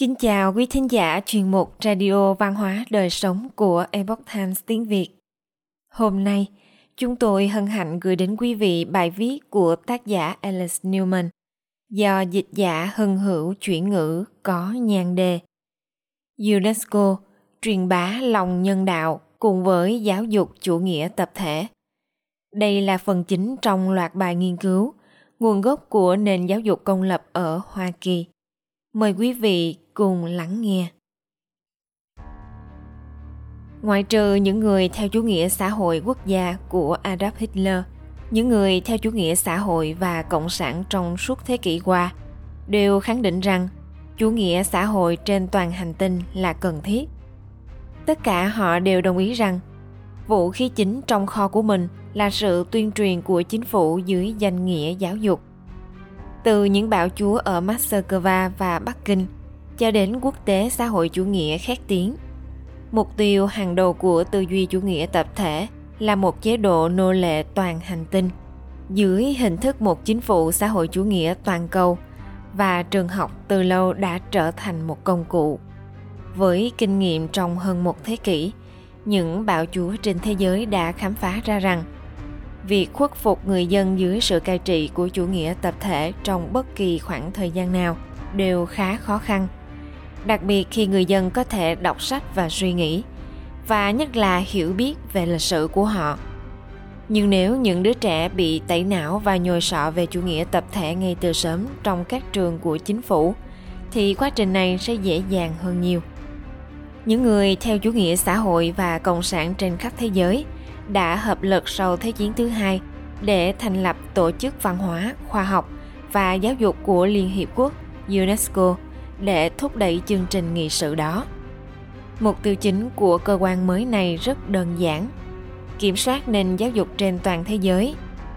Kính chào quý thính giả chuyên mục Radio Văn hóa Đời Sống của Epoch Times tiếng Việt. Hôm nay, chúng tôi hân hạnh gửi đến quý vị bài viết của tác giả Alice Newman do dịch giả hân hữu chuyển ngữ có nhan đề UNESCO truyền bá lòng nhân đạo cùng với giáo dục chủ nghĩa tập thể. Đây là phần chính trong loạt bài nghiên cứu nguồn gốc của nền giáo dục công lập ở Hoa Kỳ. Mời quý vị cùng lắng nghe. Ngoại trừ những người theo chủ nghĩa xã hội quốc gia của Adolf Hitler, những người theo chủ nghĩa xã hội và cộng sản trong suốt thế kỷ qua đều khẳng định rằng chủ nghĩa xã hội trên toàn hành tinh là cần thiết. Tất cả họ đều đồng ý rằng vũ khí chính trong kho của mình là sự tuyên truyền của chính phủ dưới danh nghĩa giáo dục. Từ những bạo chúa ở Moscow và Bắc Kinh cho đến quốc tế xã hội chủ nghĩa khét tiếng. Mục tiêu hàng đầu của tư duy chủ nghĩa tập thể là một chế độ nô lệ toàn hành tinh dưới hình thức một chính phủ xã hội chủ nghĩa toàn cầu và trường học từ lâu đã trở thành một công cụ. Với kinh nghiệm trong hơn một thế kỷ, những bạo chúa trên thế giới đã khám phá ra rằng việc khuất phục người dân dưới sự cai trị của chủ nghĩa tập thể trong bất kỳ khoảng thời gian nào đều khá khó khăn đặc biệt khi người dân có thể đọc sách và suy nghĩ và nhất là hiểu biết về lịch sử của họ. Nhưng nếu những đứa trẻ bị tẩy não và nhồi sọ về chủ nghĩa tập thể ngay từ sớm trong các trường của chính phủ thì quá trình này sẽ dễ dàng hơn nhiều. Những người theo chủ nghĩa xã hội và cộng sản trên khắp thế giới đã hợp lực sau Thế chiến thứ hai để thành lập Tổ chức Văn hóa, Khoa học và Giáo dục của Liên Hiệp Quốc UNESCO để thúc đẩy chương trình nghị sự đó. Mục tiêu chính của cơ quan mới này rất đơn giản, kiểm soát nền giáo dục trên toàn thế giới,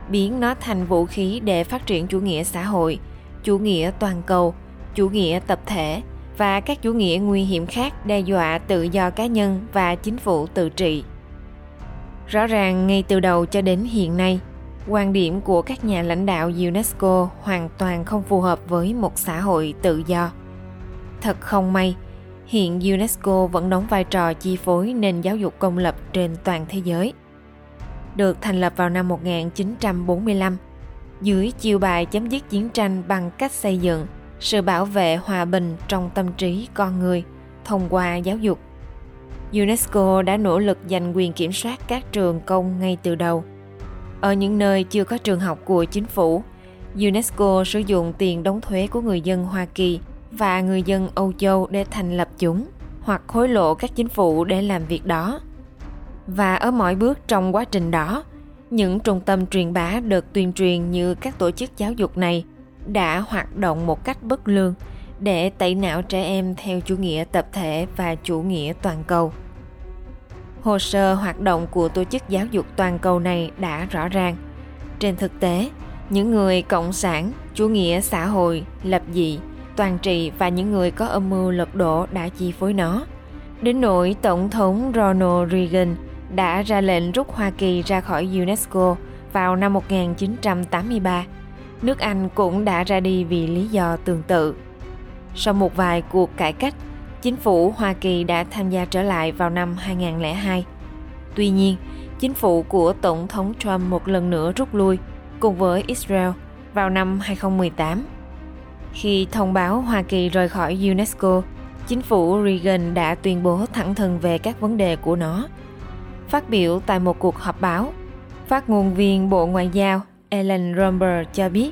biến nó thành vũ khí để phát triển chủ nghĩa xã hội, chủ nghĩa toàn cầu, chủ nghĩa tập thể và các chủ nghĩa nguy hiểm khác đe dọa tự do cá nhân và chính phủ tự trị. Rõ ràng ngay từ đầu cho đến hiện nay, quan điểm của các nhà lãnh đạo UNESCO hoàn toàn không phù hợp với một xã hội tự do. Thật không may, hiện UNESCO vẫn đóng vai trò chi phối nền giáo dục công lập trên toàn thế giới. Được thành lập vào năm 1945, dưới chiêu bài chấm dứt chiến tranh bằng cách xây dựng sự bảo vệ hòa bình trong tâm trí con người thông qua giáo dục UNESCO đã nỗ lực giành quyền kiểm soát các trường công ngay từ đầu. Ở những nơi chưa có trường học của chính phủ, UNESCO sử dụng tiền đóng thuế của người dân Hoa Kỳ và người dân Âu Châu để thành lập chúng hoặc hối lộ các chính phủ để làm việc đó. Và ở mọi bước trong quá trình đó, những trung tâm truyền bá được tuyên truyền như các tổ chức giáo dục này đã hoạt động một cách bất lương để tẩy não trẻ em theo chủ nghĩa tập thể và chủ nghĩa toàn cầu. Hồ sơ hoạt động của tổ chức giáo dục toàn cầu này đã rõ ràng. Trên thực tế, những người cộng sản, chủ nghĩa xã hội, lập dị, toàn trị và những người có âm mưu lật đổ đã chi phối nó. Đến nỗi Tổng thống Ronald Reagan đã ra lệnh rút Hoa Kỳ ra khỏi UNESCO vào năm 1983. Nước Anh cũng đã ra đi vì lý do tương tự. Sau một vài cuộc cải cách, chính phủ Hoa Kỳ đã tham gia trở lại vào năm 2002. Tuy nhiên, chính phủ của Tổng thống Trump một lần nữa rút lui cùng với Israel vào năm 2018. Khi thông báo Hoa Kỳ rời khỏi UNESCO, chính phủ Reagan đã tuyên bố thẳng thừng về các vấn đề của nó. Phát biểu tại một cuộc họp báo, phát ngôn viên Bộ Ngoại giao Ellen Romber cho biết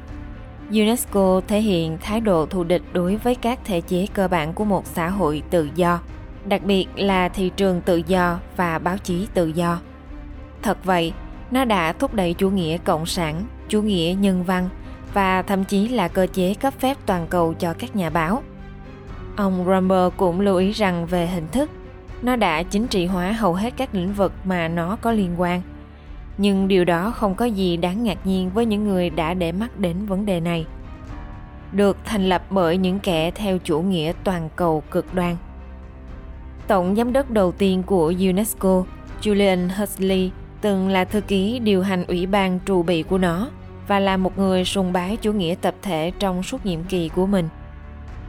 UNESCO thể hiện thái độ thù địch đối với các thể chế cơ bản của một xã hội tự do, đặc biệt là thị trường tự do và báo chí tự do. Thật vậy, nó đã thúc đẩy chủ nghĩa cộng sản, chủ nghĩa nhân văn và thậm chí là cơ chế cấp phép toàn cầu cho các nhà báo. Ông Rumber cũng lưu ý rằng về hình thức, nó đã chính trị hóa hầu hết các lĩnh vực mà nó có liên quan – nhưng điều đó không có gì đáng ngạc nhiên với những người đã để mắt đến vấn đề này. Được thành lập bởi những kẻ theo chủ nghĩa toàn cầu cực đoan. Tổng giám đốc đầu tiên của unesco julian huxley từng là thư ký điều hành ủy ban trụ bị của nó và là một người sùng bái chủ nghĩa tập thể trong suốt nhiệm kỳ của mình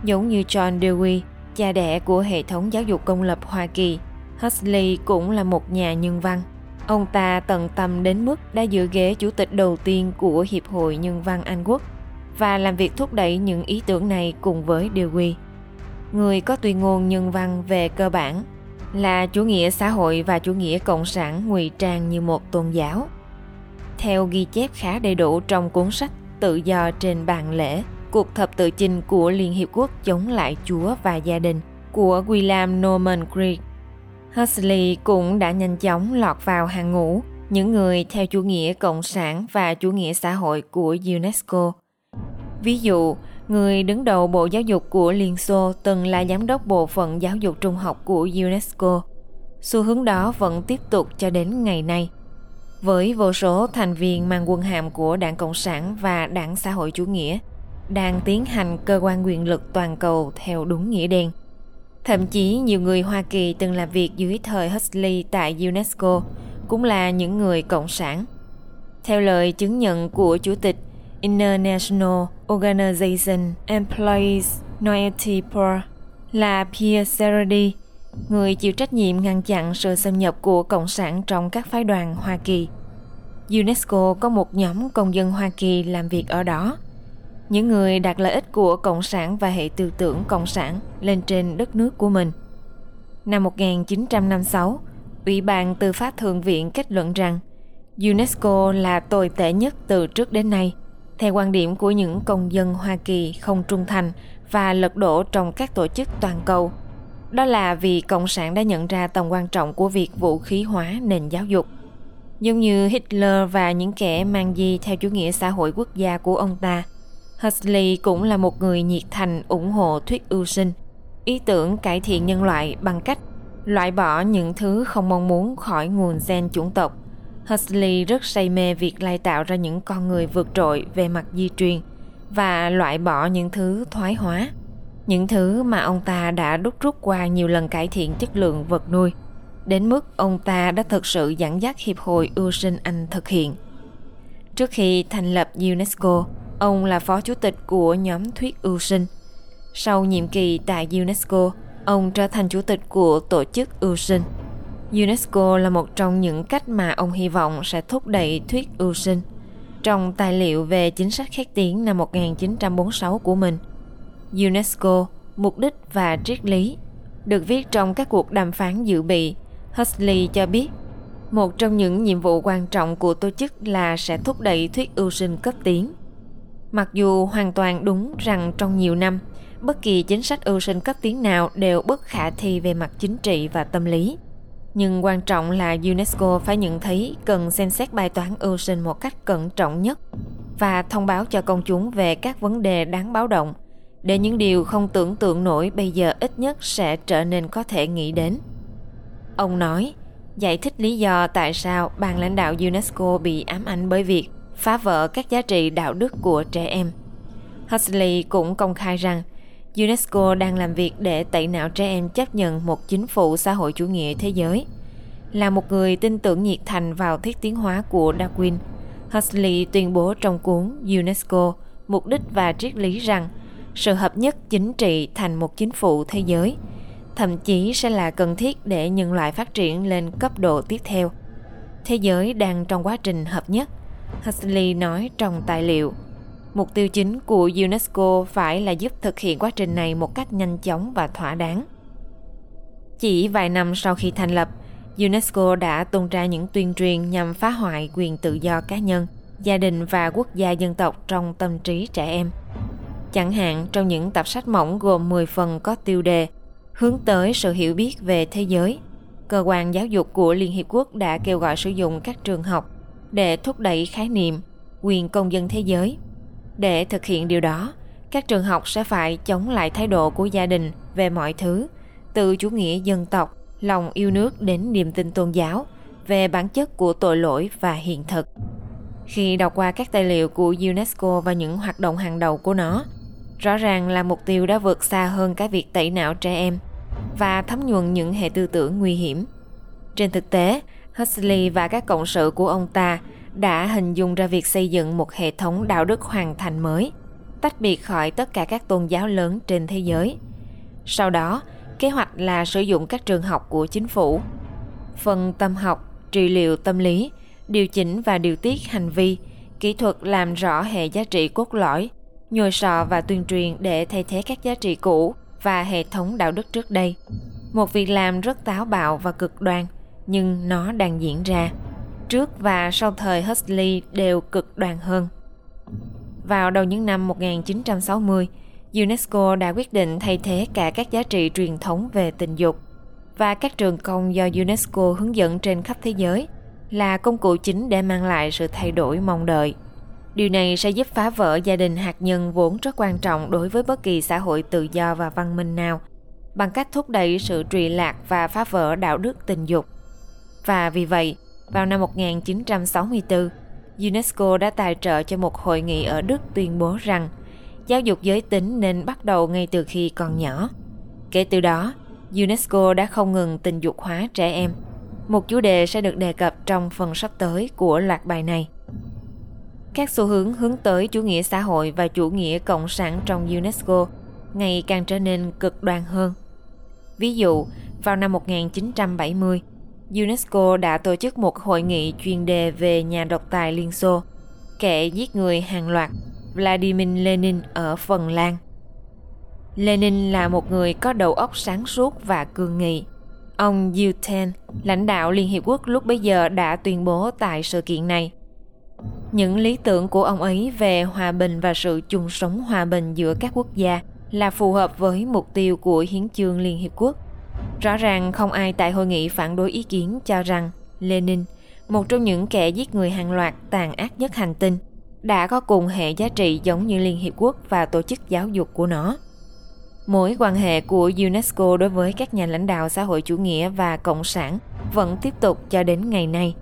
giống như john dewey cha đẻ của hệ thống giáo dục công lập Hoa Kỳ, Huxley cũng là một nhà nhân văn. Ông ta tận tâm đến mức đã giữ ghế chủ tịch đầu tiên của Hiệp hội Nhân văn Anh Quốc và làm việc thúc đẩy những ý tưởng này cùng với Dewey. Người có tuyên ngôn nhân văn về cơ bản là chủ nghĩa xã hội và chủ nghĩa cộng sản ngụy trang như một tôn giáo. Theo ghi chép khá đầy đủ trong cuốn sách Tự do trên bàn lễ, cuộc thập tự chinh của Liên Hiệp Quốc chống lại Chúa và gia đình của William Norman Creek. Huxley cũng đã nhanh chóng lọt vào hàng ngũ những người theo chủ nghĩa cộng sản và chủ nghĩa xã hội của UNESCO. Ví dụ, người đứng đầu Bộ Giáo dục của Liên Xô từng là giám đốc bộ phận giáo dục trung học của UNESCO. Xu hướng đó vẫn tiếp tục cho đến ngày nay. Với vô số thành viên mang quân hàm của Đảng Cộng sản và Đảng Xã hội Chủ nghĩa, đang tiến hành cơ quan quyền lực toàn cầu theo đúng nghĩa đen. Thậm chí nhiều người Hoa Kỳ từng làm việc dưới thời Huxley tại UNESCO cũng là những người cộng sản. Theo lời chứng nhận của Chủ tịch International Organization Employees Loyalty Board là Pierre Serradi, người chịu trách nhiệm ngăn chặn sự xâm nhập của Cộng sản trong các phái đoàn Hoa Kỳ. UNESCO có một nhóm công dân Hoa Kỳ làm việc ở đó. Những người đặt lợi ích của Cộng sản và hệ tư tưởng Cộng sản lên trên đất nước của mình. Năm 1956, Ủy ban Tư pháp Thượng viện kết luận rằng UNESCO là tồi tệ nhất từ trước đến nay – theo quan điểm của những công dân Hoa Kỳ không trung thành và lật đổ trong các tổ chức toàn cầu. Đó là vì Cộng sản đã nhận ra tầm quan trọng của việc vũ khí hóa nền giáo dục. Giống như Hitler và những kẻ mang di theo chủ nghĩa xã hội quốc gia của ông ta, Huxley cũng là một người nhiệt thành ủng hộ thuyết ưu sinh, ý tưởng cải thiện nhân loại bằng cách loại bỏ những thứ không mong muốn khỏi nguồn gen chủng tộc Huxley rất say mê việc lai tạo ra những con người vượt trội về mặt di truyền và loại bỏ những thứ thoái hóa, những thứ mà ông ta đã đúc rút qua nhiều lần cải thiện chất lượng vật nuôi, đến mức ông ta đã thực sự dẫn dắt Hiệp hội ưu sinh Anh thực hiện. Trước khi thành lập UNESCO, ông là phó chủ tịch của nhóm thuyết ưu sinh. Sau nhiệm kỳ tại UNESCO, ông trở thành chủ tịch của tổ chức ưu sinh. UNESCO là một trong những cách mà ông hy vọng sẽ thúc đẩy thuyết ưu sinh. Trong tài liệu về chính sách khét tiếng năm 1946 của mình, UNESCO, mục đích và triết lý được viết trong các cuộc đàm phán dự bị. Huxley cho biết, một trong những nhiệm vụ quan trọng của tổ chức là sẽ thúc đẩy thuyết ưu sinh cấp tiến. Mặc dù hoàn toàn đúng rằng trong nhiều năm, bất kỳ chính sách ưu sinh cấp tiến nào đều bất khả thi về mặt chính trị và tâm lý – nhưng quan trọng là UNESCO phải nhận thấy cần xem xét bài toán ưu sinh một cách cẩn trọng nhất và thông báo cho công chúng về các vấn đề đáng báo động để những điều không tưởng tượng nổi bây giờ ít nhất sẽ trở nên có thể nghĩ đến. Ông nói, giải thích lý do tại sao ban lãnh đạo UNESCO bị ám ảnh bởi việc phá vỡ các giá trị đạo đức của trẻ em. Huxley cũng công khai rằng UNESCO đang làm việc để tẩy não trẻ em chấp nhận một chính phủ xã hội chủ nghĩa thế giới. Là một người tin tưởng nhiệt thành vào thiết tiến hóa của Darwin, Huxley tuyên bố trong cuốn UNESCO mục đích và triết lý rằng sự hợp nhất chính trị thành một chính phủ thế giới thậm chí sẽ là cần thiết để nhân loại phát triển lên cấp độ tiếp theo. Thế giới đang trong quá trình hợp nhất, Huxley nói trong tài liệu Mục tiêu chính của UNESCO phải là giúp thực hiện quá trình này một cách nhanh chóng và thỏa đáng. Chỉ vài năm sau khi thành lập, UNESCO đã tung ra những tuyên truyền nhằm phá hoại quyền tự do cá nhân, gia đình và quốc gia dân tộc trong tâm trí trẻ em. Chẳng hạn trong những tập sách mỏng gồm 10 phần có tiêu đề hướng tới sự hiểu biết về thế giới. Cơ quan giáo dục của Liên Hiệp Quốc đã kêu gọi sử dụng các trường học để thúc đẩy khái niệm quyền công dân thế giới để thực hiện điều đó, các trường học sẽ phải chống lại thái độ của gia đình về mọi thứ, từ chủ nghĩa dân tộc, lòng yêu nước đến niềm tin tôn giáo, về bản chất của tội lỗi và hiện thực. Khi đọc qua các tài liệu của UNESCO và những hoạt động hàng đầu của nó, rõ ràng là mục tiêu đã vượt xa hơn cái việc tẩy não trẻ em và thấm nhuần những hệ tư tưởng nguy hiểm. Trên thực tế, Huxley và các cộng sự của ông ta đã hình dung ra việc xây dựng một hệ thống đạo đức hoàn thành mới, tách biệt khỏi tất cả các tôn giáo lớn trên thế giới. Sau đó, kế hoạch là sử dụng các trường học của chính phủ. Phần tâm học, trị liệu tâm lý, điều chỉnh và điều tiết hành vi, kỹ thuật làm rõ hệ giá trị cốt lõi, nhồi sọ và tuyên truyền để thay thế các giá trị cũ và hệ thống đạo đức trước đây. Một việc làm rất táo bạo và cực đoan, nhưng nó đang diễn ra. Trước và sau thời Huxley đều cực đoan hơn. Vào đầu những năm 1960, UNESCO đã quyết định thay thế cả các giá trị truyền thống về tình dục và các trường công do UNESCO hướng dẫn trên khắp thế giới là công cụ chính để mang lại sự thay đổi mong đợi. Điều này sẽ giúp phá vỡ gia đình hạt nhân vốn rất quan trọng đối với bất kỳ xã hội tự do và văn minh nào, bằng cách thúc đẩy sự trụy lạc và phá vỡ đạo đức tình dục. Và vì vậy, vào năm 1964, UNESCO đã tài trợ cho một hội nghị ở Đức tuyên bố rằng giáo dục giới tính nên bắt đầu ngay từ khi còn nhỏ. Kể từ đó, UNESCO đã không ngừng tình dục hóa trẻ em. Một chủ đề sẽ được đề cập trong phần sắp tới của loạt bài này. Các xu hướng hướng tới chủ nghĩa xã hội và chủ nghĩa cộng sản trong UNESCO ngày càng trở nên cực đoan hơn. Ví dụ, vào năm 1970, UNESCO đã tổ chức một hội nghị chuyên đề về nhà độc tài Liên Xô, kẻ giết người hàng loạt Vladimir Lenin ở Phần Lan. Lenin là một người có đầu óc sáng suốt và cương nghị. Ông Yeltsin, lãnh đạo Liên Hiệp Quốc lúc bấy giờ đã tuyên bố tại sự kiện này. Những lý tưởng của ông ấy về hòa bình và sự chung sống hòa bình giữa các quốc gia là phù hợp với mục tiêu của Hiến chương Liên Hiệp Quốc. Rõ ràng không ai tại hội nghị phản đối ý kiến cho rằng Lenin, một trong những kẻ giết người hàng loạt tàn ác nhất hành tinh, đã có cùng hệ giá trị giống như Liên Hiệp Quốc và tổ chức giáo dục của nó. Mối quan hệ của UNESCO đối với các nhà lãnh đạo xã hội chủ nghĩa và cộng sản vẫn tiếp tục cho đến ngày nay.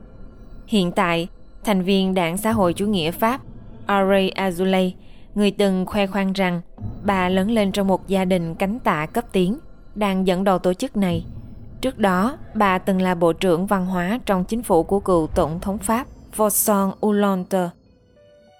Hiện tại, thành viên Đảng Xã hội Chủ nghĩa Pháp Auré Azoulay, người từng khoe khoang rằng bà lớn lên trong một gia đình cánh tả cấp tiến, đang dẫn đầu tổ chức này. Trước đó, bà từng là Bộ trưởng Văn hóa trong chính phủ của cựu Tổng thống Pháp Vincent Hollande.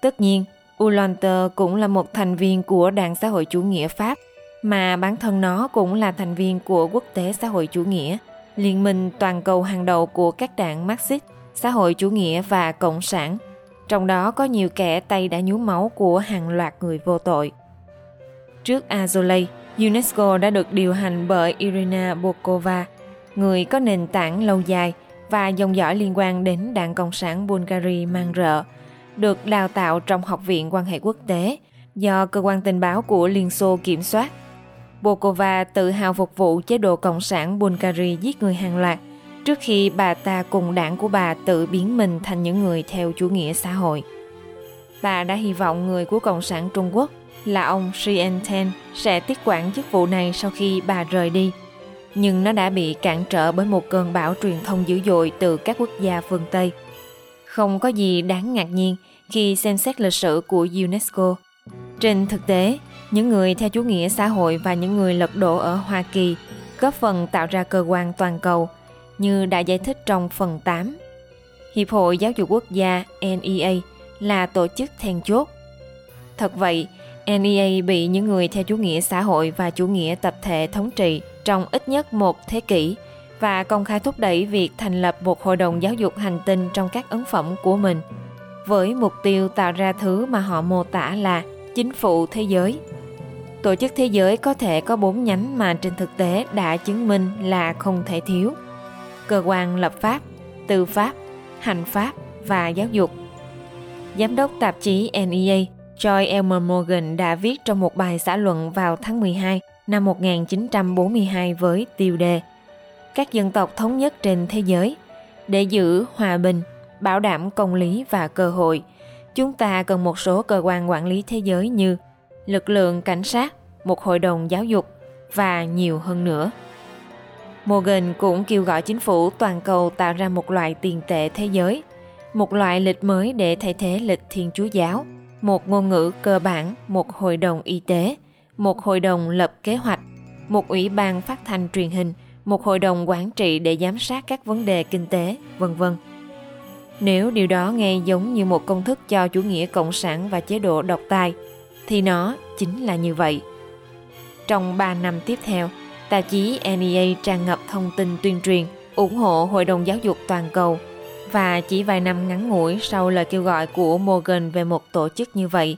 Tất nhiên, Hollande cũng là một thành viên của Đảng Xã hội Chủ nghĩa Pháp, mà bản thân nó cũng là thành viên của Quốc tế Xã hội Chủ nghĩa, liên minh toàn cầu hàng đầu của các đảng Marxist, xã hội chủ nghĩa và cộng sản. Trong đó có nhiều kẻ tay đã nhú máu của hàng loạt người vô tội. Trước Azolay, UNESCO đã được điều hành bởi Irina Bokova, người có nền tảng lâu dài và dòng dõi liên quan đến Đảng Cộng sản Bulgaria mang rợ, được đào tạo trong Học viện quan hệ quốc tế do cơ quan tình báo của Liên Xô kiểm soát. Bokova tự hào phục vụ chế độ Cộng sản Bulgaria giết người hàng loạt trước khi bà ta cùng đảng của bà tự biến mình thành những người theo chủ nghĩa xã hội. Bà đã hy vọng người của Cộng sản Trung Quốc là ông Xi Ten sẽ tiếp quản chức vụ này sau khi bà rời đi. Nhưng nó đã bị cản trở bởi một cơn bão truyền thông dữ dội từ các quốc gia phương Tây. Không có gì đáng ngạc nhiên khi xem xét lịch sử của UNESCO. Trên thực tế, những người theo chủ nghĩa xã hội và những người lật đổ ở Hoa Kỳ góp phần tạo ra cơ quan toàn cầu như đã giải thích trong phần 8. Hiệp hội Giáo dục Quốc gia NEA là tổ chức then chốt. Thật vậy, NEA bị những người theo chủ nghĩa xã hội và chủ nghĩa tập thể thống trị trong ít nhất một thế kỷ và công khai thúc đẩy việc thành lập một hội đồng giáo dục hành tinh trong các ấn phẩm của mình với mục tiêu tạo ra thứ mà họ mô tả là chính phủ thế giới. Tổ chức thế giới có thể có bốn nhánh mà trên thực tế đã chứng minh là không thể thiếu. Cơ quan lập pháp, tư pháp, hành pháp và giáo dục. Giám đốc tạp chí NEA Joy Elmer Morgan đã viết trong một bài xã luận vào tháng 12 năm 1942 với tiêu đề Các dân tộc thống nhất trên thế giới để giữ hòa bình, bảo đảm công lý và cơ hội. Chúng ta cần một số cơ quan quản lý thế giới như lực lượng cảnh sát, một hội đồng giáo dục và nhiều hơn nữa. Morgan cũng kêu gọi chính phủ toàn cầu tạo ra một loại tiền tệ thế giới, một loại lịch mới để thay thế lịch Thiên Chúa giáo – một ngôn ngữ cơ bản, một hội đồng y tế, một hội đồng lập kế hoạch, một ủy ban phát thanh truyền hình, một hội đồng quản trị để giám sát các vấn đề kinh tế, vân vân. Nếu điều đó nghe giống như một công thức cho chủ nghĩa cộng sản và chế độ độc tài, thì nó chính là như vậy. Trong 3 năm tiếp theo, tạp chí NEA tràn ngập thông tin tuyên truyền, ủng hộ Hội đồng Giáo dục Toàn cầu và chỉ vài năm ngắn ngủi sau lời kêu gọi của Morgan về một tổ chức như vậy,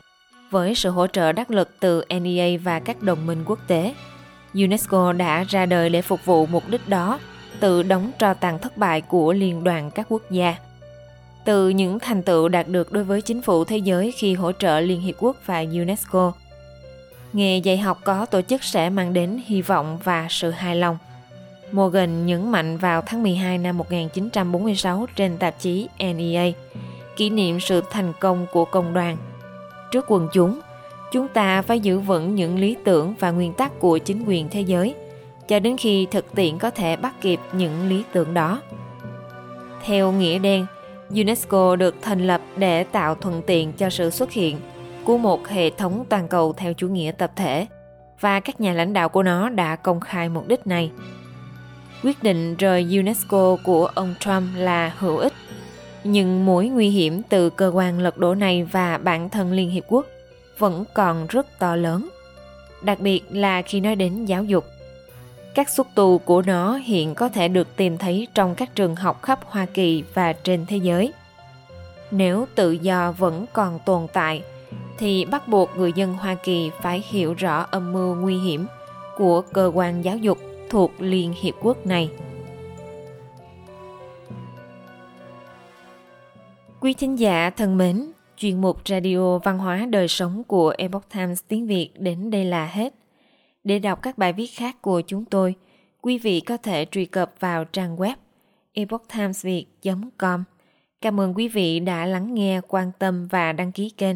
với sự hỗ trợ đắc lực từ NEA và các đồng minh quốc tế, UNESCO đã ra đời để phục vụ mục đích đó, tự đóng tro tàn thất bại của Liên đoàn các quốc gia. Từ những thành tựu đạt được đối với chính phủ thế giới khi hỗ trợ Liên Hiệp Quốc và UNESCO, nghề dạy học có tổ chức sẽ mang đến hy vọng và sự hài lòng. Morgan nhấn mạnh vào tháng 12 năm 1946 trên tạp chí NEA, kỷ niệm sự thành công của công đoàn. Trước quần chúng, chúng ta phải giữ vững những lý tưởng và nguyên tắc của chính quyền thế giới cho đến khi thực tiễn có thể bắt kịp những lý tưởng đó. Theo nghĩa đen, UNESCO được thành lập để tạo thuận tiện cho sự xuất hiện của một hệ thống toàn cầu theo chủ nghĩa tập thể và các nhà lãnh đạo của nó đã công khai mục đích này. Quyết định rời UNESCO của ông Trump là hữu ích, nhưng mối nguy hiểm từ cơ quan lật đổ này và bản thân Liên Hiệp Quốc vẫn còn rất to lớn, đặc biệt là khi nói đến giáo dục. Các xuất tù của nó hiện có thể được tìm thấy trong các trường học khắp Hoa Kỳ và trên thế giới. Nếu tự do vẫn còn tồn tại, thì bắt buộc người dân Hoa Kỳ phải hiểu rõ âm mưu nguy hiểm của cơ quan giáo dục thuộc Liên Hiệp Quốc này. Quý thính giả thân mến, chuyên mục Radio Văn hóa Đời Sống của Epoch Times tiếng Việt đến đây là hết. Để đọc các bài viết khác của chúng tôi, quý vị có thể truy cập vào trang web epochtimesviet.com. Cảm ơn quý vị đã lắng nghe, quan tâm và đăng ký kênh.